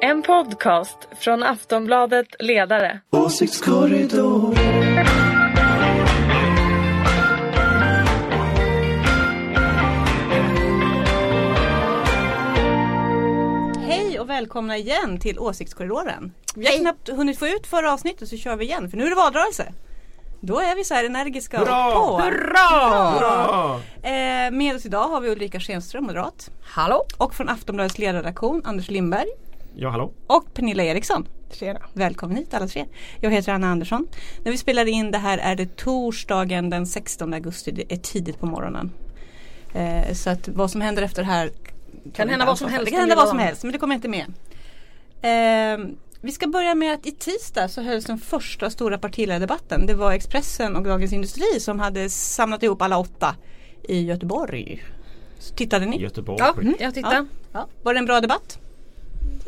En podcast från Aftonbladet Ledare. Åsiktskorridor. Hej och välkomna igen till Åsiktskorridoren. Vi har knappt hunnit få ut förra avsnittet så kör vi igen för nu är det valrörelse. Då är vi så här energiska Hurra! och på. Hurra! Eh, med oss idag har vi Ulrika Schenström, moderat. Hallå? Och från Aftonbladets ledarredaktion Anders Lindberg. Ja, hallå. Och Pernilla Eriksson. Tjena. Välkommen hit alla tre. Jag heter Anna Andersson. När vi spelar in det här är det torsdagen den 16 augusti. Det är tidigt på morgonen. Eh, så att vad som händer efter det här Kan hända vad som helst Det kan hända vad som helst men det kommer inte med. Eh, vi ska börja med att i tisdag så hölls den första stora partiledardebatten. Det var Expressen och Dagens Industri som hade samlat ihop alla åtta i Göteborg. Så tittade ni? Göteborg. Ja, jag tittar. Ja. Ja. Var det en bra debatt?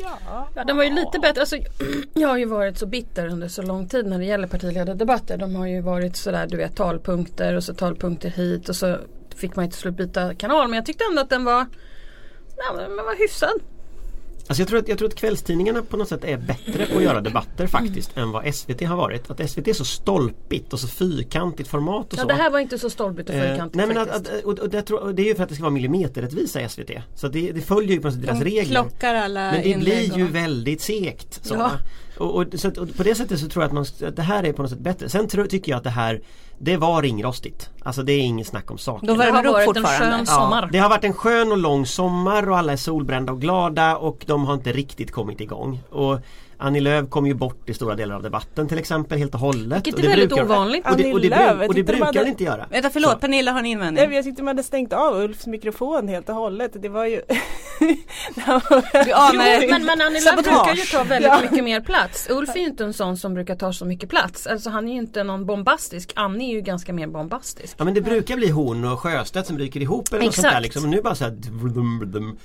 Ja, den var ju lite bättre. Alltså, jag har ju varit så bitter under så lång tid när det gäller partiledardebatter. De har ju varit sådär, du vet, talpunkter och så talpunkter hit och så fick man ju till slut byta kanal. Men jag tyckte ändå att den var, ja, den var hyfsad. Alltså jag, tror att, jag tror att kvällstidningarna på något sätt är bättre på att göra debatter faktiskt än vad SVT har varit. Att SVT är så stolpigt och så fyrkantigt format och Ja, så. det här var inte så stolpigt och Eh, fyrkantigt nej men att, att, och, och, det, tror- och det är ju för att det ska vara millimeterrättvisa i SVT. Så det, det följer ju på något sätt deras De regler. klockar alla Men det blir ju och- väldigt segt. Så. Ja. Och, och, så att, och på det sättet så tror jag att, man, att det här är på något sätt bättre. Sen tror, tycker jag att det här Det var ringrostigt. Alltså det är inget snack om saken. Det har varit en skön sommar. det har varit en skön och lång sommar och alla är solbrända och glada och de har inte riktigt kommit igång. Och Annie Lööf kom ju bort i stora delar av debatten till exempel helt och hållet. Vilket och är det väldigt brukar- ovanligt. Och det, och det, och det tyckte de brukar hade- hon inte göra. Vänta förlåt, Så. Pernilla har en invändning. Nej, jag tyckte de hade stängt av Ulfs mikrofon helt och hållet. Det var ju... Du anar- Jo, men, men Annie Lööf brukar ju ta väldigt Ja. mycket mer plats. Ulf är ju inte en sån som brukar ta så mycket plats. Alltså han är ju inte någon bombastisk. Annie är ju ganska mer bombastisk. Ja men det brukar bli hon och Sjöstedt som ryker ihop eller något sånt där Exakt. liksom. Och nu bara så här,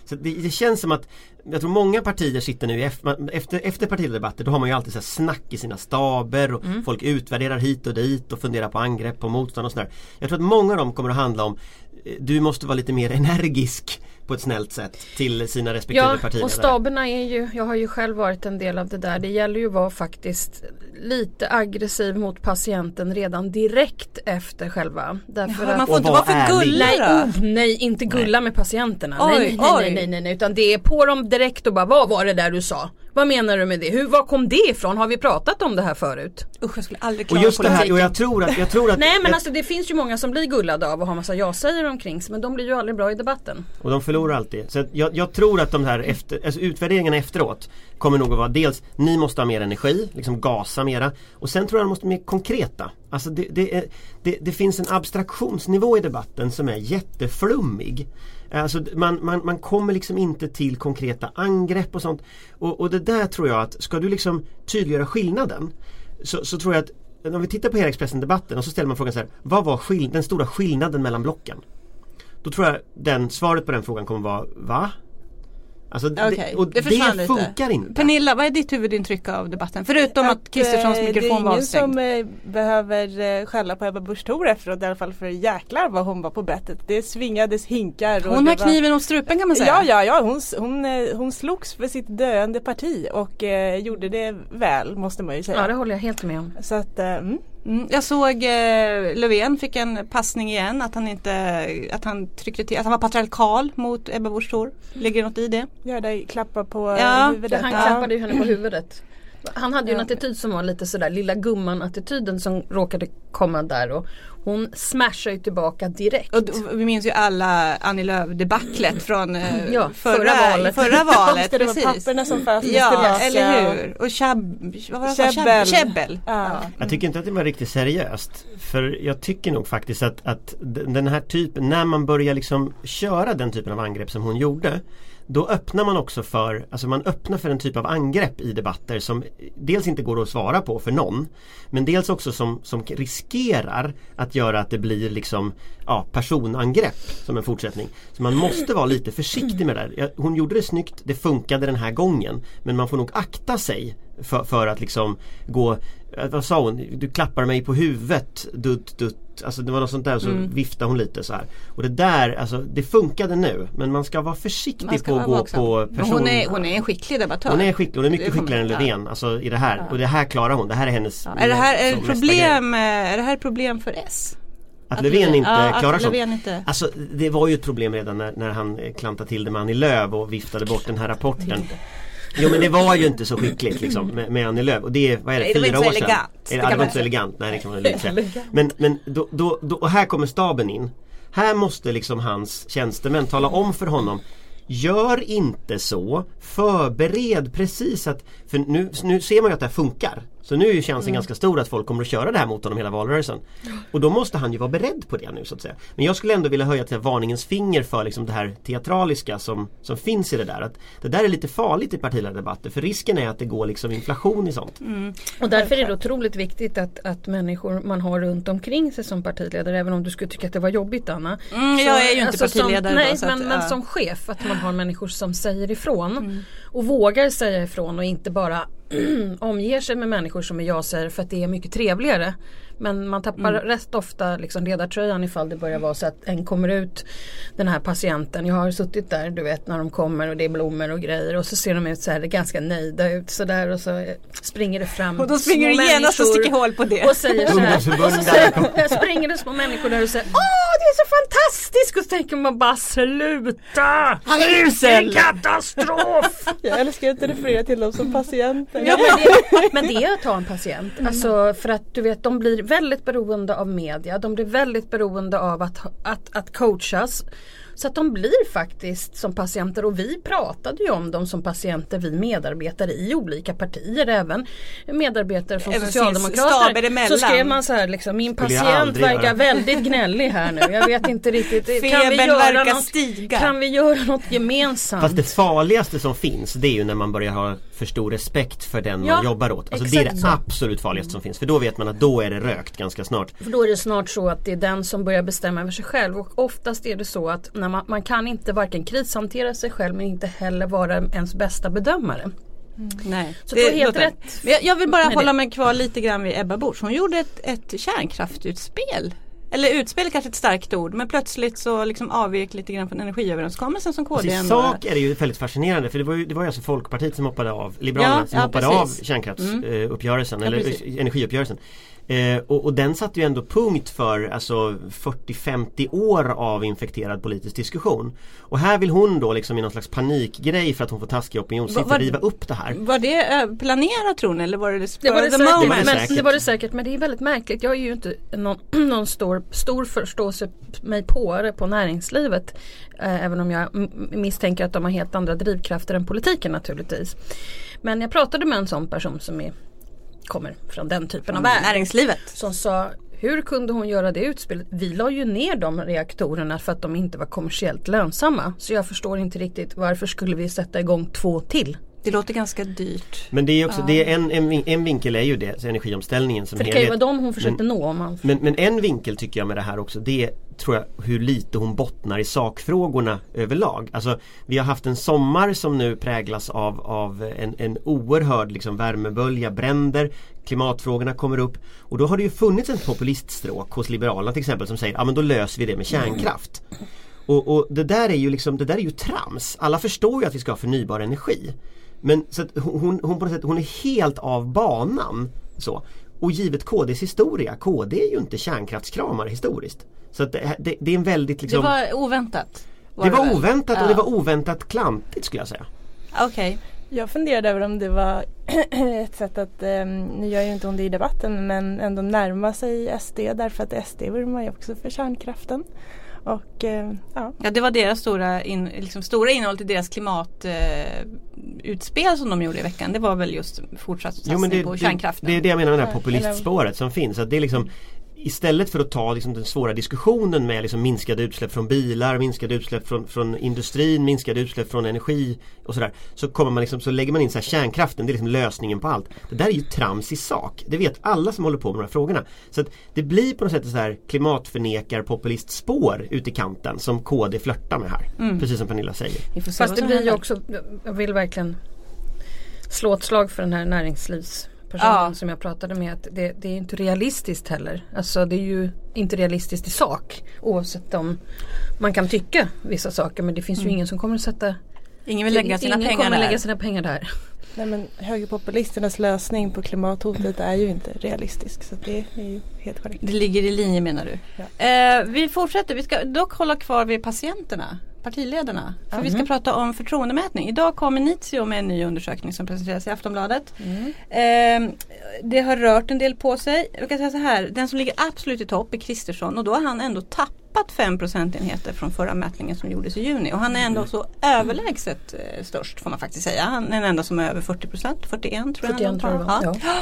så det, det känns som att Jag tror många partier sitter nu efter, efter partiledardebatter då har man ju alltid så snack i sina staber och Mm. folk utvärderar hit och dit och funderar på angrepp och motstånd och sådär. Jag tror att många av dem kommer att handla om eh, Du måste vara lite mer energisk på ett snällt sätt till sina respektive Ja partiledare. och staberna är ju, jag har ju själv varit en del av det där. Det gäller ju att vara faktiskt lite aggressiv mot patienten redan direkt efter själva. Därför Jaha, man att får Och inte var vara för gullig Nej, oh, nej, inte gulla med patienterna. Oj, nej, nej, oj. nej, nej, nej, nej, utan det är på dem direkt och bara vad var det där du sa? Vad menar du med det? Hur, var kom det ifrån? Har vi pratat om det här förut? Usch jag skulle aldrig Och klara just det här, politiken. och jag tror att, jag tror att Nej men jag- alltså det finns ju många som blir gullade av att ha massa ja-säger omkring sig men de blir ju aldrig bra i debatten. Och de förlorar alltid. Så jag, jag tror att de här efter, alltså utvärderingarna efteråt kommer nog att vara dels ni måste ha mer energi, liksom gasa mera. Och sen tror jag de måste bli mer konkreta. Alltså det, det, är, det, det finns en abstraktionsnivå i debatten som är jätteflummig. Alltså man, man, man kommer liksom inte till konkreta angrepp och sånt. Och, och det där tror jag att ska du liksom tydliggöra skillnaden så, så tror jag att om vi tittar på hela Expressen-debatten och så ställer man frågan så här Vad var skill- den stora skillnaden mellan blocken? Då tror jag den, svaret på den frågan kommer vara Va? Alltså Okej, det, och det det, funkar inte. Pernilla, vad är ditt huvudintryck av debatten? Förutom att Kristerssons eh, mikrofon var Det är ingen avstängd. som eh, behöver eh, skälla på Ebba Busch Thor efteråt i alla fall för jäklar vad hon var på bettet. Det svingades hinkar. Hon har var- kniven mot strupen kan man säga. Ja, ja, ja. Hon, hon, eh, hon slogs för sitt döende parti och eh, gjorde det väl måste man ju säga. Ja det håller jag helt med om. Så att, eh, mm. Mm, jag såg eh, Löfven fick en passning igen att han inte, att han tryckte till, att han var patriarkal mot Ebba Busch. Ligger det något i det? gör dig klappa på Ja, ja, huvudet. Han Ja. klappade ju henne på huvudet. Han hade ju en attityd som var lite sådär lilla gumman attityden som råkade komma där och hon smashar ju tillbaka direkt. Och, vi minns ju alla Annie Lööf debaclet från eh, Ja, förra, förra valet. Förra valet Det var precis. papperna som fastnades Ja, eller hur. Och var? Käbbel. Käbbel. Ja. Jag tycker inte att det var riktigt seriöst. För jag tycker nog faktiskt att, att den här typen, när man börjar liksom köra den typen av angrepp som hon gjorde då öppnar man också för, alltså man öppnar för en typ av angrepp i debatter som dels inte går att svara på för någon men dels också som, som riskerar att göra att det blir liksom ja, personangrepp som en fortsättning. Så man måste vara lite försiktig med det där. Hon gjorde det snyggt, det funkade den här gången men man får nog akta sig för, för att liksom gå vad sa hon? Du klappar mig på huvudet dutt dutt Alltså det var något sånt där så Mm. viftade hon lite så här. Och det där, alltså det funkade nu men man ska vara försiktig ska på att gå vaksam. på Men person Hon är, hon är en skicklig debattör. hon är skicklig, hon är mycket skickligare än ja. Löfven alltså, i det här. Och det här klarar hon, det här är hennes Ja. Är det här är problem, eh, är det här problem för S? Att Löfven inte ja, klarar att sånt. Inte... Alltså det var ju ett problem redan när, när han klantade till det med Annie Lööf och viftade bort den här rapporten. Jo men det var ju inte så skickligt liksom med, med Annie Lööf och det är, vad är det, det fyra år sedan? elegant. Det var inte så elegant, nej det kan man lugnt säga. Men, men då, då, då, och här kommer staben in. Här måste liksom hans tjänstemän tala om för honom Gör inte så, förbered precis att, för nu, nu ser man ju att det här funkar. Så nu är ju chansen ganska stor att folk kommer att köra det här mot honom hela valrörelsen. Och då måste han ju vara beredd på det nu så att säga. Men jag skulle ändå vilja höja till varningens finger för liksom det här teatraliska som, som finns i det där. Att det där är lite farligt i partiledardebatter för risken är att det går liksom inflation i sånt. Och därför är det otroligt viktigt att, att människor man har runt omkring sig som partiledare, även om du skulle tycka att det var jobbigt Anna. Mm, jag är ju inte partiledare som, då, Nej, så men, att, men ja. som chef, att man har människor som säger ifrån. Mm. Och vågar säga ifrån och inte bara omger sig med människor som är jag-säger för att det är mycket trevligare. Men man tappar Mm. rätt ofta liksom ledartröjan ifall det börjar vara så att en kommer ut Den här patienten, jag har suttit där du vet när de kommer och det är blommor och grejer och så ser de ut så här ganska nöjda ut sådär och så eh, springer det fram Och då springer du genast och sticker hål på det. och säger så här. Och så springer det små människor där och säger Åh det är så fantastiskt! Och så tänker man bara sluta! Han är usel! Katastrof! Jag älskar att du refererar till dem som patienter. Ja, men, det, men det är att ta en patient. Alltså för att du vet de blir väldigt beroende av media. De blir väldigt beroende av att, att, att coachas. Så att de blir faktiskt som patienter och vi pratade ju om dem som patienter vi medarbetare i olika partier även medarbetare från Även staber Socialdemokrater. emellan. Så skrev man så här liksom min patient verkar göra. väldigt gnällig här nu. Jag vet inte riktigt. Kan vi göra något, stiga. kan vi göra något gemensamt? Fast det farligaste som finns det är ju när man börjar ha för stor respekt för den Ja, man jobbar åt. Alltså det är exakt det så. absolut farligaste som finns. För då vet man att då är det rökt ganska snart. För då är det snart så att det är den som börjar bestämma över sig själv och oftast är det så att när man, man kan inte varken krishantera sig själv men inte heller vara ens bästa bedömare. Nej, Så har helt låter- rätt Men jag, jag vill bara hålla det. mig kvar lite grann vid Ebba Busch. Hon gjorde ett, ett kärnkraftutspel. Eller utspel är kanske ett starkt ord men plötsligt så liksom avvek lite grann från energiöverenskommelsen som KD Alltså, I sak är det ju väldigt fascinerande för det var ju, det var ju alltså Folkpartiet som hoppade av, Liberalerna Ja, som ja, hoppade precis. av kärnkraftsuppgörelsen Ja, eller precis. eh, energiuppgörelsen. Eh, och, och den satte ju ändå punkt för alltså 40-50 år av infekterad politisk diskussion. Och här vill hon då liksom i någon slags panikgrej för att hon får taskiga opinionssiffror riva upp det här. Var det eh, planerat tror ni eller var det Det var det, säkert, moment? var det men, säkert. det var det säkert men det är väldigt märkligt. Jag är ju inte någon, någon stor, stor förståelse mig på det på näringslivet. Eh, även om jag misstänker att de har helt andra drivkrafter än politiken naturligtvis. Men jag pratade med en sån person som är, kommer från den typen av värld. Näringslivet. som sa hur kunde hon göra det utspelet? Vi la ju ner de reaktorerna för att de inte var kommersiellt lönsamma. Så jag förstår inte riktigt varför skulle vi sätta igång två till? Det låter ganska dyrt. Men det är också, det är en, en, en vinkel är ju det, energiomställningen som För det kan ju vara helhet. dem hon försökte nå. Om man Men, men en vinkel tycker jag med det här också det är, tror jag hur lite hon bottnar i sakfrågorna överlag. Alltså vi har haft en sommar som nu präglas av, av en, en oerhörd liksom, värmebölja, bränder Klimatfrågorna kommer upp och då har det ju funnits en populiststråk hos Liberalerna till exempel som säger ja men då löser vi det med kärnkraft. Och, och det där är ju liksom, det där är ju trams. Alla förstår ju att vi ska ha förnybar energi. Men så att hon, hon på något sätt, hon är helt av banan. Så. Och givet KDs historia, KD är ju inte kärnkraftskramare historiskt. Så att det, det, det är en väldigt Det liksom var oväntat. det var väl? oväntat och Ja. det var oväntat klantigt skulle jag säga. Okej. Jag funderade över om det var ett sätt att, um, nu gör ju inte hon det i debatten, men ändå närma sig SD därför att SD vurmar ju också för kärnkraften. Och eh, ja, Ja det var deras stora, in, liksom stora innehåll till deras klimatutspel eh, som de gjorde i veckan. Det var väl just fortsatt satsning Jo, men det, på det, kärnkraften. det är det jag menar med det här populistspåret som finns. Att det är liksom, istället för att ta liksom den svåra diskussionen med liksom minskade utsläpp från bilar, minskade utsläpp från, från industrin, minskade utsläpp från energi och sådär. Så, kommer man liksom, så lägger man in så här kärnkraften, det är liksom lösningen på allt. Det där är ju trams i sak. Det vet alla som håller på med de här frågorna. Så att det blir på något sätt så här klimatförnekar populistspår ut i kanten som KD flörtar med här. Mm. Precis som Pernilla säger. Fast det blir ju också, jag vill verkligen slå ett slag för den här näringslivspersonen Ja. som jag pratade med. Att det, det är inte realistiskt heller. Alltså det är ju inte realistiskt i sak. Oavsett om man kan tycka vissa saker men det finns ju ingen som kommer att sätta Ingen vill lägga sina ingen pengar kommer där. lägga sina pengar där. Nej men högerpopulisternas lösning på klimathotet är ju inte realistisk så det är ju helt korrekt. Det ligger i linje menar du. Eh, vi fortsätter, vi ska dock hålla kvar vid patienterna, partiledarna. För vi ska prata om förtroendemätning. Idag kommer Nitio med en ny undersökning som presenteras i Aftonbladet. Eh, det har rört en del på sig. Jag kan säga så här, den som ligger absolut i topp är Kristersson och då har han ändå tappat 5 procentenheter från förra mätningen som gjordes i juni. Och han är ändå så överlägset eh, störst får man faktiskt säga. Han är den enda som är över 40 procent, 41 tror jag. 41 tror jag det var. Ja. Ja.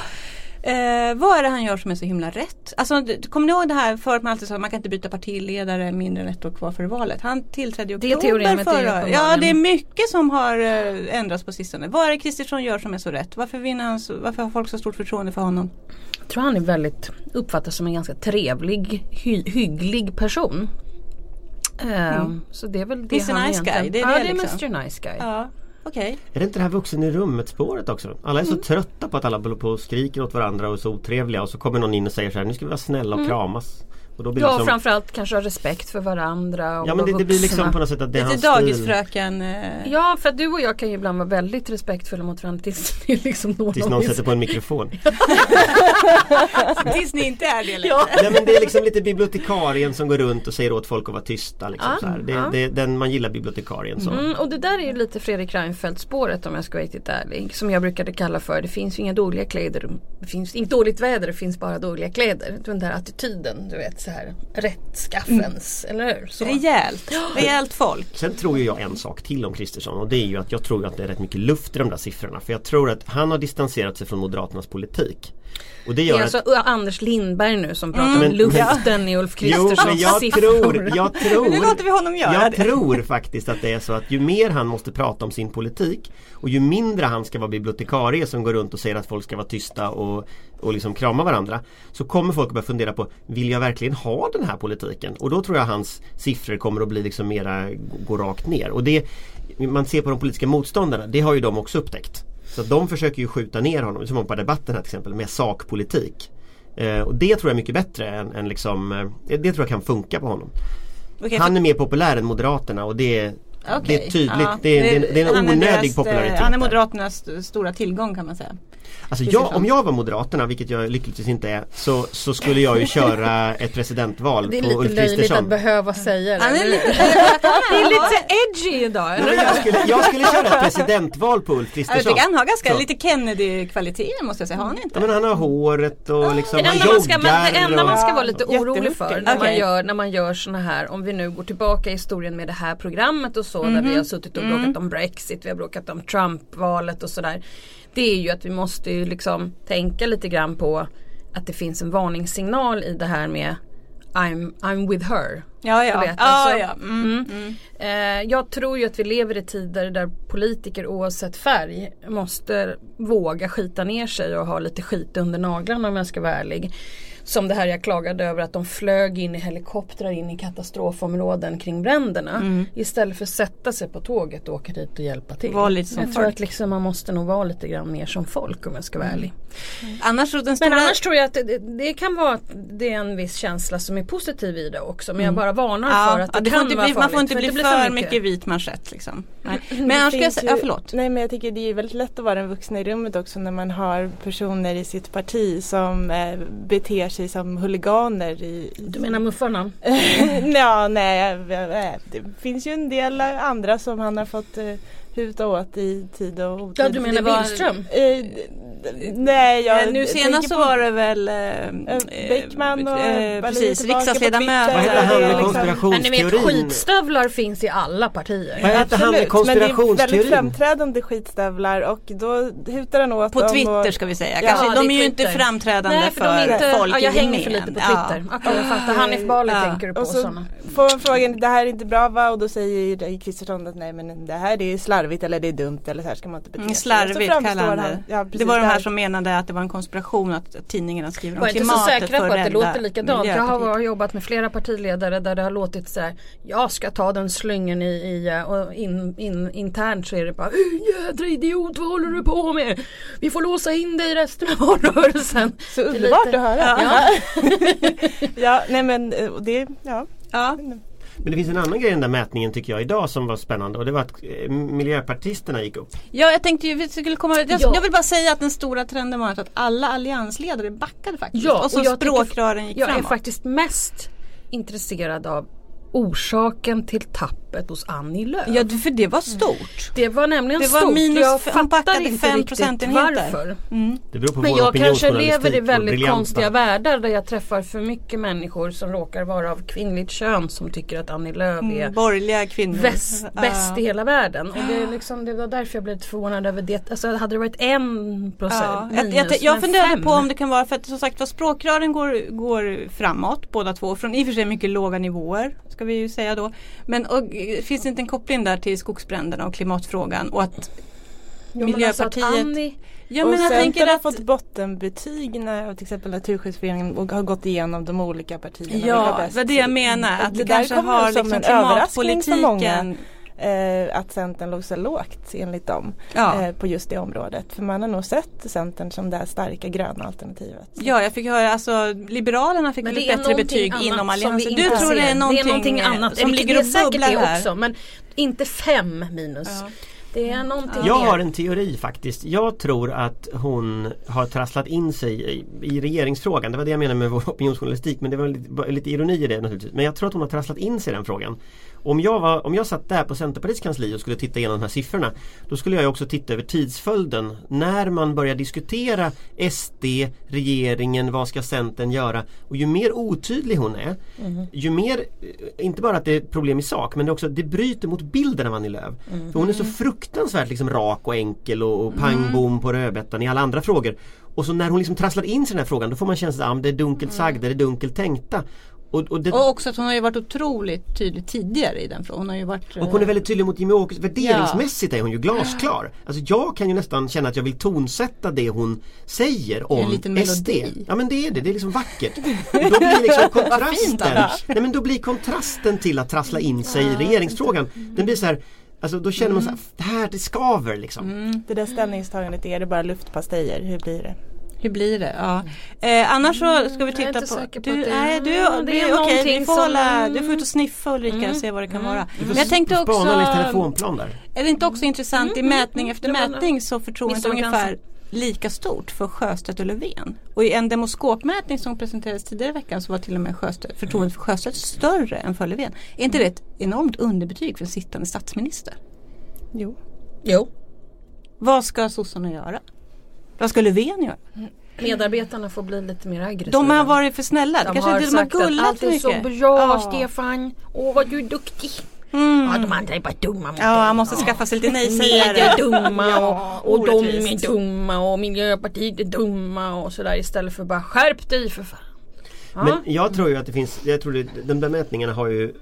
Eh, vad är det han gör som är så himla rätt? Alltså, kommer ni ihåg det här förut man alltid sa att man kan inte byta partiledare mindre än ett år kvar före valet. Han tillträdde i oktober förra uppenbarligen- Ja det är mycket som har eh, ändrats på sistone. Vad är det Kristersson gör som är så rätt? Varför, vinner han så, varför har folk så stort förtroende för honom? Jag tror han är väldigt uppfattas som en ganska trevlig, hy, hygglig person. Ehm, Så det är väl det a han nice egentligen- guy, det är ja, det det är liksom. Mr Nice Guy. Ja, okej. Är det inte det här vuxen i rummet spåret också? Alla är så trötta på att alla håller på och skriker åt varandra och är så otrevliga och så kommer någon in och säger så här nu ska vi vara snälla och kramas. Och då blir Ja, liksom, framförallt kanske ha respekt för varandra och ja men det, det blir liksom på något sätt att det är Lite dagisfröken. Eh, Ja, för att du och jag kan ju ibland vara väldigt respektfulla mot varandra tills det liksom någon Tills någon sätter på en mikrofon. Tills ni inte är det längre. Ja. Nej men det är liksom lite bibliotekarien som går runt och säger åt folk att vara tysta. Liksom, Ja, så här. Det, ja. det, den man gillar bibliotekarien så. Mm, och det där är ju lite Fredrik Reinfeldt spåret om jag ska vara riktigt ärlig. Som jag brukade kalla för det finns ju inga dåliga kläder. Det finns inget dåligt väder, det finns bara dåliga kläder. Den där attityden, du vet så här rättskaffens, eller hur? Så. Rejält. Rejält folk. Sen tror jag en sak till om Kristersson och det är ju att jag tror att det är rätt mycket luft i de där siffrorna. För jag tror att han har distanserat sig från Moderaternas politik. Och det Det gör är att alltså Anders Lindberg nu som pratar Men- om luften i Ulf Kristerssons jag siffror. tror, jag tror, Nu låter vi honom göra jag det. tror faktiskt att det är så att ju mer han måste prata om sin politik och ju mindre han ska vara bibliotekarie som går runt och säger att folk ska vara tysta och, och liksom krama varandra så kommer folk att börja fundera på vill jag verkligen ha den här politiken? Och då tror jag hans siffror kommer att bli liksom mera gå rakt ner. Och det man ser på de politiska motståndarna, det har ju de också upptäckt. Så de försöker ju skjuta ner honom, som på debatten här till exempel, med sakpolitik. Eh, och det tror jag är mycket bättre än, än liksom, eh, det tror jag kan funka på honom. Okej, Han är mer populär än Moderaterna och det, är- det Okej. är tydligt. Ja, det, är, det, är, det är en onödig eh, popularitet. Han är. Moderaternas st- stora tillgång kan man säga. Alltså jag, om jag var Moderaterna, vilket jag lyckligtvis inte är, så, så skulle jag ju köra ett presidentval Det är på lite Ulf löjligt att Kristersson. behöva säga det. Han är lite- det är lite edgy idag. Jag, skulle, jag skulle köra ett presidentval på Ulf Jag Kristersson. tycker han har ganska Så. lite Kennedy-kvaliteter måste jag säga. Har han inte? Ja, men han har håret och liksom, Det han enda, man ska, men det enda man ska vara lite orolig för när, man Okej. gör, när man gör såna här, om vi nu går tillbaka i historien med det här programmet och så där Mhm. vi har suttit och Mm. bråkat om Brexit, vi har bråkat om Trump-valet och sådär. Det är ju att vi måste ju liksom tänka lite grann på att det finns en varningssignal i det här med I'm, I'm with her. Ja, ja. Vet, alltså, ja. Mm. mm. Eh, jag tror ju att vi lever i tider där politiker oavsett färg måste våga skita ner sig och ha lite skit under naglarna om jag ska vara ärlig. Som det här jag klagade över att de flög in i helikoptrar in i katastrofområden kring bränderna. Istället för att sätta sig på tåget och åka dit och hjälpa till. Var lite som jag tror folk. att liksom man måste nog vara lite grann mer som folk om jag ska vara ärlig. Annars så den Men stora... annars tror jag att det, det kan vara att det är en viss känsla som är positiv i det också. Men jag bara varnar Ja, för att det, det kan inte vara bli, man får farligt, inte bli för, mycket. vit manschett liksom. Nej. Men Det annars ska jag säga, ja förlåt. Nej men jag tycker det är väldigt lätt att vara den vuxna i rummet också när man har personer i sitt parti som eh, beter sig som huliganer i... Du menar muffarna? ja, nej, det finns ju en del andra som han har fått eh, huta åt i tid och otid. Ja du menar Billström? Eh, nej, jag Eh, nu senast så var det väl eh, Bäckman och eh, precis, riksdagsledamöter. Vad heter han med liksom- Men ni vet konspirationsteorin? skitstövlar finns i alla partier. Vad heter han med Absolut, men det är väldigt konspirationsteorin? framträdande skitstövlar och då hutar han åt På dem Twitter och, ska vi säga. Ja, Kanske, det de är är ju inte framträdande Nej för de är inte, folk ja, jag hänger för lite på Ja. Twitter. Okej jag fattar. Hanif Bali Ja. tänker du på och så sådana. får man frågan det här är inte bra va och då säger Kristersson att nej men det här är slarvigt eller det är dumt eller så här ska man inte bete Mm, sig. slarvigt så framstår kallar han han- det. Ja, precis, Det var de här här som menade att det var en konspiration att tidningarna skriver om Var inte så klimatet säkra på att det låter likadant. Jag har jobbat med flera partiledare där det har låtit så här. Jag ska ta den slyngen i, i eh, och in, in, internt så är det bara "Äh, Jädra idiot vad håller du på med? Vi får låsa in dig resten av valrörelsen. Så underbart lite- att höra. Ja. ja, nej men eh, det, ja. Ja. Men det finns en annan grej i den där mätningen tycker jag idag som var spännande och det var att eh, miljöpartisterna gick upp. Ja, jag tänkte ju vi skulle komma jag, Ja. jag vill bara säga att den stora trenden var att alla alliansledare backade faktiskt. Ja, och så och jag språkrören gick Jag framåt. är faktiskt mest intresserad av orsaken till tappet hos Annie Lööf. Ja, för det var stort. Det var nämligen Det var stort. minus jag fattar inte riktigt varför. Mm. Det beror på Men jag kanske lever i väldigt konstiga världar där jag träffar för mycket människor som råkar vara av kvinnligt kön som tycker att Annie Lööf är Mm, borgerliga kvinnor. bäst, Ja. bäst i hela världen. Och det, är liksom, det var därför jag blev lite förvånad över det. Alltså hade det varit en procent Ja, minus, jag, jag, jag funderade på om det kan vara för att som sagt var språkrören går, går framåt båda två från i och för sig mycket låga nivåer ska vi ju säga då. Men och, finns det inte en koppling där till skogsbränderna och klimatfrågan och att Jo, men alltså att Miljöpartiet Annie, Ja och Centern har att fått bottenbetyg när till exempel Naturskyddsföreningen har gått igenom de olika partierna. Ja, det var det jag menar. Att Det det kanske har som liksom klimatpolitiken eh, att Centern låg så lågt enligt dem Ja. eh, på just det området. För man har nog sett Centern som det starka gröna alternativet. Ja, jag fick höra, alltså Liberalerna fick Men väl det är bättre betyg annat inom Alliansen. Du tror det är någonting, det är någonting annat. som ligger och bubblar det här. också men inte fem minus. Ja. Det är någonting Jag mer. har en teori faktiskt. Jag tror att hon har trasslat in sig i, i regeringsfrågan. Det var det jag menade med vår opinionsjournalistik men det var lite, lite ironi i det naturligtvis. Men jag tror att hon har trasslat in sig i den frågan. Om jag, var, om jag satt där på Centerpartiets kansli och skulle titta igenom de här siffrorna Då skulle jag också titta över tidsföljden När man börjar diskutera SD, regeringen, vad ska Centern göra? Och ju mer otydlig hon är Ju mer, eh, inte bara att det är problem i sak men det också det bryter mot bilden av Annie Lööf. För hon är så fruktansvärt liksom rak och enkel och, och pang bom på rödbetan i alla andra frågor. Och så när hon liksom trasslar in sig i den här frågan då får man känslan att ah, det är dunkelt sagda, det är dunkelt tänkta. Och, och, det, Och också att hon har ju varit otroligt tydlig tidigare i den frågan. Hon har ju varit och hon är eh, väldigt tydlig mot Jimmie Åkesson. Värderingsmässigt är hon ju glasklar. Alltså jag kan ju nästan känna att jag vill tonsätta det hon säger en om liten SD. melodi. Ja men det är det, det är liksom vackert. Då blir liksom kontrasten, nej men då blir kontrasten till att trassla in sig i regeringsfrågan. Den blir så här Alltså då känner man så här, det här det skaver liksom. Mm. Det där ställningstagandet, är det bara luftpastejer? Hur blir det? Hur blir det? Ja. Eh, annars så ska vi jag är titta inte på... säker på du, att det- nej, du, Mm, det det är okej, vi får hålla, du får ut och sniffa Ulrika och se vad det kan vara. Du Men jag tänkte också... spana lite telefonplan där. Är det inte också intressant i mätning efter Mm, mätning så förtroendet är ungefär lika stort för Sjöstedt och Löfven. Och i en demoskopmätning som presenterades tidigare i veckan så var till och med Sjöstedt, förtroendet för Sjöstedt större än för Löfven. Är inte det ett enormt underbetyg för en sittande statsminister? Jo. Jo. Vad ska sossarna göra? Vad ska Löfven göra? Medarbetarna får bli lite mer aggressiva. De har varit för snälla. De Kanske har inte de har sagt att gullat allt är så bra Ja. Stefan. Åh vad du är duktig. Mm. Ja de andra är bara dumma mot Ja, han måste skaffa sig lite Media är nej-sägare. dumma och, och de är dumma och Miljöpartiet är dumma och sådär istället för bara skärp dig för fan. Ja. Men jag tror ju att det finns, jag tror det, de där mätningarna har ju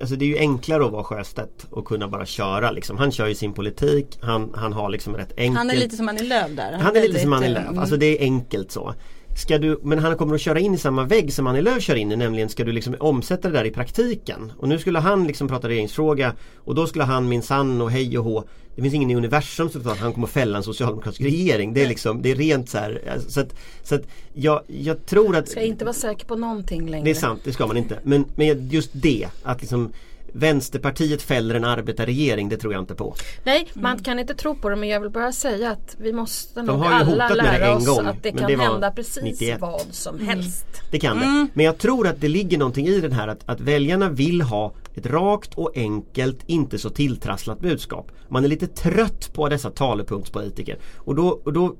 Alltså det är ju enklare att vara Sjöstedt och kunna bara köra liksom. Han kör ju sin politik, han, han har liksom rätt enkelt Han är lite som Annie Lööf där. Han är lite som Annie väldigt, Lööf, alltså det är enkelt så. Ska du, men han kommer att köra in i samma vägg som Annie Lööf kör in i nämligen ska du liksom omsätta det där i praktiken. Och nu skulle han liksom prata regeringsfråga och då skulle han minsann och hej och hå. Det finns ingen i universum som tror att han kommer att fälla en socialdemokratisk regering. Det är liksom, det är rent så här. Så att, så att jag, jag tror att Ska inte vara säker på någonting längre. det är sant, det ska man inte. Men, men just det, att liksom Vänsterpartiet fäller en arbetarregering, det tror jag inte på. Nej, man kan inte tro på det men jag vill bara säga att vi måste nog har ju alla lära en oss gång, att det kan det hända precis 91. vad som helst. Det kan det. Men jag tror att det ligger någonting i den här att, att väljarna vill ha ett rakt och enkelt, inte så tilltrasslat budskap. Man är lite trött på dessa talepunktspolitiker. Och, då, och, då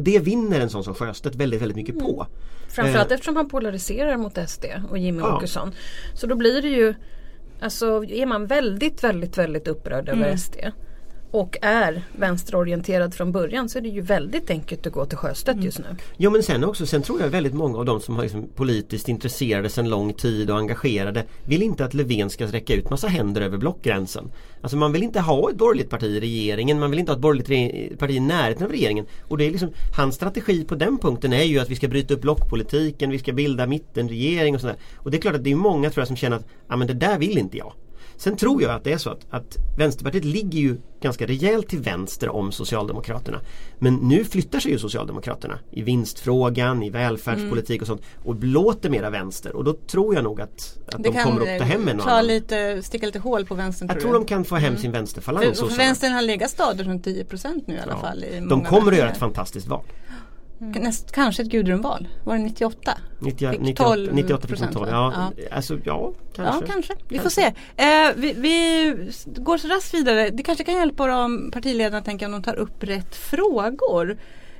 det vinner en sån som Sjöstedt väldigt, väldigt mycket på. Framförallt Eh. eftersom han polariserar mot SD och Jimmy Ja. Åkesson. Så då blir det ju Alltså är man väldigt väldigt väldigt upprörd över Mm. SD och är vänsterorienterad från början så är det ju väldigt enkelt att gå till Sjöstedt just nu. Ja men sen också, sen tror jag väldigt många av de som har liksom politiskt intresserade sedan lång tid och engagerade vill inte att Löfven ska räcka ut massa händer över blockgränsen. Alltså man vill inte ha ett borgerligt parti i regeringen, man vill inte ha ett borgerligt parti i närheten av regeringen. Och det är liksom, hans strategi på den punkten är ju att vi ska bryta upp blockpolitiken, vi ska bilda mittenregering och sådär. Och det är klart att det är många tror jag som känner att, ja men det där vill inte jag. Sen tror jag att det är så att, att Vänsterpartiet ligger ju ganska rejält till vänster om Socialdemokraterna. Men nu flyttar sig ju Socialdemokraterna i vinstfrågan, i välfärdspolitik och sånt och låter mera vänster och då tror jag nog att, att de kommer att ta hem en ta lite, sticka lite hål på vänstern Jag tror du? de kan få hem sin vänsterfalang. För, för vänstern har legat stadigt runt 10% nu i alla Ja. fall. De kommer att göra ett fantastiskt val. Näst, kanske ett Gudrunval. Var det 98? 90, Fick 98, 12 98 procent va? ja, Alltså ja, kanske. Ja, kanske. Vi får se. Eh, vi, vi går så raskt vidare. Det kanske kan hjälpa om partiledarna tänker om de tar upp rätt frågor.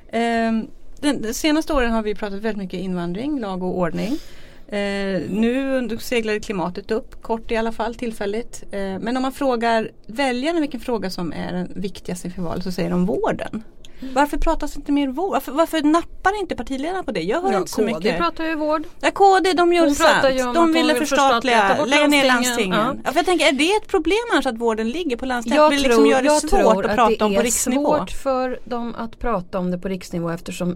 Eh, den, de senaste åren har vi pratat väldigt mycket invandring, lag och ordning. Eh, nu seglar klimatet upp, kort i alla fall, tillfälligt. Eh, men om man frågar väljarna vilken fråga som är den viktigaste inför valet så säger de vården. Varför pratas inte mer vård? Varför, varför nappar inte partiledarna på det? Jag hör Ja, inte så KD mycket. pratar ju vård. Ja, KD de gör sant. De ville vill förstatliga, lägga ner landstingen. landstingen. Ja. för jag tänker, är det ett problem annars att vården ligger på landstingen? Jag liksom tror, gör det jag svårt tror att att prata det är svårt för dem att prata om det på riksnivå eftersom eh,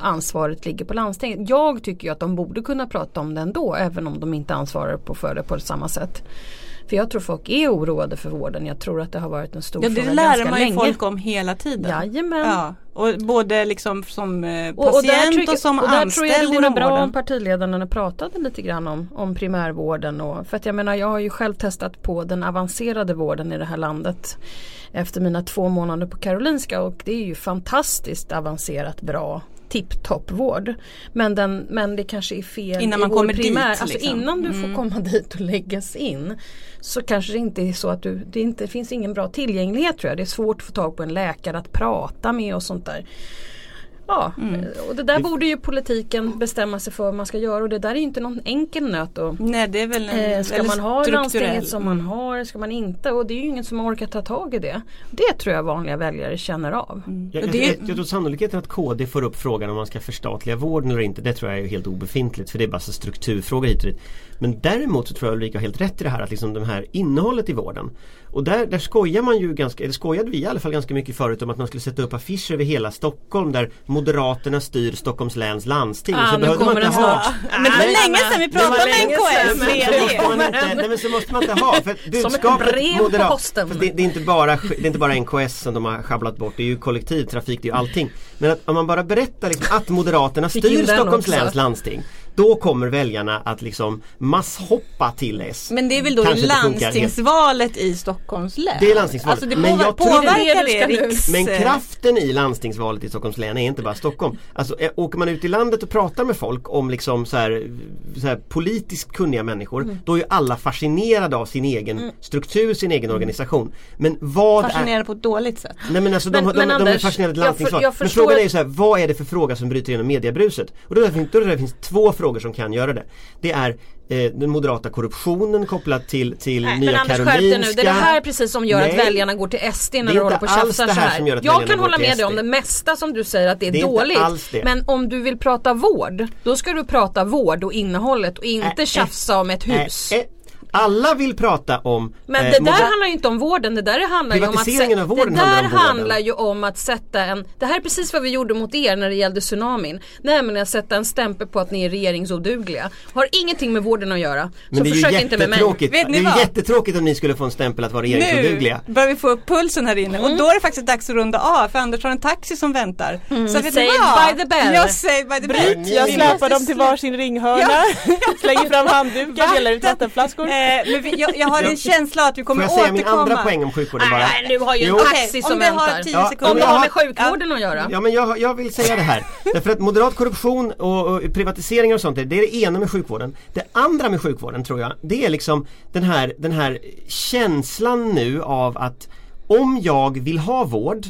ansvaret ligger på landstinget. Jag tycker ju att de borde kunna prata om det ändå även om de inte ansvarar på för det på samma sätt. För jag tror folk är oroade för vården. Jag tror att det har varit en stor Ja, det fråga lär ganska man ju länge. folk om hela tiden. Jajamän. Ja, och både liksom som eh, Och, och, patient tycker- och som och där tror jag anställd det vore inom bra vården. om partiledarna pratade lite grann om, om primärvården. Och, för att jag menar jag har ju själv testat på den avancerade vården i det här landet. Efter mina två månader på Karolinska och det är ju fantastiskt avancerat bra tipptoppvård. Men, den, men det kanske är fel Innan man kommer dit, primär. Alltså liksom. innan du Mm. får komma dit och läggas in så kanske det inte är så att du, det, inte, det finns ingen bra tillgänglighet tror jag. Det är svårt att få tag på en läkare att prata med och sånt där. Ja, Mm. och det där borde ju politiken bestämma sig för vad man ska göra och det där är ju inte någon enkel nöt att Nej det är väl en Eh, ska man ha strukturell- landstinget som man Mm. har? Ska man inte? Och det är ju ingen som orkar ta tag i det. Det tror jag vanliga väljare känner av. Jag, Och jag, det- jag, jag tror sannolikheten att KD får upp frågan om man ska förstatliga vården eller inte Det tror jag är helt obefintligt för det är bara så strukturfrågor hit och dit Men däremot så tror jag Ulrika har helt rätt i det här att liksom det här innehållet i vården Och där, där skojar man ju ganska, eller skojade vi i alla fall ganska mycket förut om att man skulle sätta upp affischer över hela Stockholm där Moderaterna styr Stockholms läns landsting Ah, så behövde man inte ha. Men det var länge sedan vi pratade om NKS. sedan, men så måste man inte, nej men så måste man inte ha för budskapet moderat, fast det, det, är inte bara, det är inte bara NKS som de har sjabblat bort Det är ju kollektivtrafik, det är ju allting. Men att, om man bara berättar liksom att Moderaterna styr Stockholms läns landsting Då kommer väljarna att liksom masshoppa till S Men det är väl då Kanske landstingsvalet i Stockholms län? Det är landstingsvalet. Alltså det Men jag påverkar Det är det riks... Men kraften i landstingsvalet i Stockholms län är inte bara Stockholm. Alltså eh, åker man ut i landet och pratar med folk om liksom så här, så här politiskt kunniga människor Mm. då är ju alla fascinerade av sin egen struktur, sin egen organisation. Men vad är... Fascinerad på ett dåligt sätt. Nej men alltså Men- de, de, men de, är Anders, fascinerade jag av för- landstingsval. jag Men frågan är ju så här, vad är det för fråga som bryter igenom mediebruset? Och då, är det- då är det finns två frågor som kan göra det. Det är eh, den moderata korruptionen kopplat till, till Nej, Nya men Anders Karolinska. nu. Det är det här precis som gör Nej. att väljarna går till SD när de håller på och tjafsar så här Jag kan hålla med dig om det mesta som du säger att det är, Det är dåligt. Men om du vill prata vård, då ska du prata vård och innehållet och inte Äh, tjafsa om ett hus. Eh, alla vill prata om Men eh, det där moder- handlar ju inte om vården, det där handlar ju om att av vården Det där handlar om handlar ju om att sätta en Det här är precis vad vi gjorde mot er när det gällde tsunamin Nämligen att sätta en stämpel på att ni är regeringsodugliga Har ingenting med vården att göra Men Så det är ju försök inte med mig jättetråkigt. Vet ni det är ju vad? jättetråkigt om ni skulle få en stämpel att vara regeringsodugliga. Nu börjar vi få upp pulsen här inne Mm. och då är det faktiskt dags att runda av för Anders har en taxi som väntar. Så vet ni Saved vad? by the bell. Ja, saved by the bell. Bryt, Jag släpar dem till varsin ringhörna, slänger fram handdukar, delar ut vattenflaskor. Eh, men vi, jag, jag har en känsla att vi Får kommer jag säga min återkomma. andra poäng om sjukvården bara? Nej, nu har ju en taxi som om det har väntar. tio Ja, sekunder. Om det har med sjukvården att göra. Ja men jag, jag vill säga det här. Därför att moderat korruption och, och privatiseringar och sånt, det är det ena med sjukvården. Det andra med sjukvården tror jag, det är liksom den här, den här känslan nu av att om jag vill ha vård,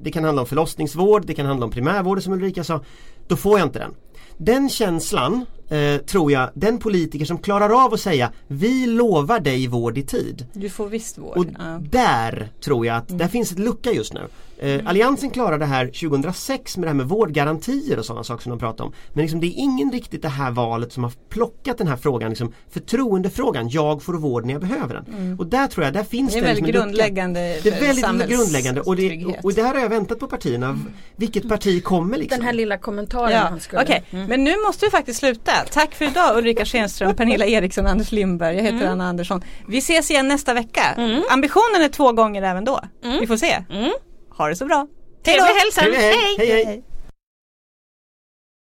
det kan handla om förlossningsvård, det kan handla om primärvård som Ulrika sa, då får jag inte den. Den känslan eh, tror jag, den politiker som klarar av att säga Vi lovar dig vård i tid. Du får visst vård. Och ja. där tror jag att där finns ett lucka just nu. Eh, Alliansen klarade det här 2006 med det här med vårdgarantier och sådana saker som de pratar om. Men liksom, det är ingen riktigt det här valet som har plockat den här frågan, liksom, förtroendefrågan, jag får vård när jag behöver den. Och där tror jag, där finns Det det, är liksom väldigt lucka. grundläggande Det är väldigt grundläggande och det, samhällstrygghet. och det här har jag väntat på partierna. Vilket parti kommer liksom? Den här lilla kommentaren Ja, han skulle. Okej, men nu måste vi faktiskt sluta. Tack för idag Ulrika Schenström, Pernilla Eriksson, Anders Lindberg. Jag heter Anna Andersson. Vi ses igen nästa vecka. Ambitionen är två gånger även då. Vi får se. Ha det så bra. Hej då! Trevlig hälsan! Trevlig helg. hej, hej. Hej.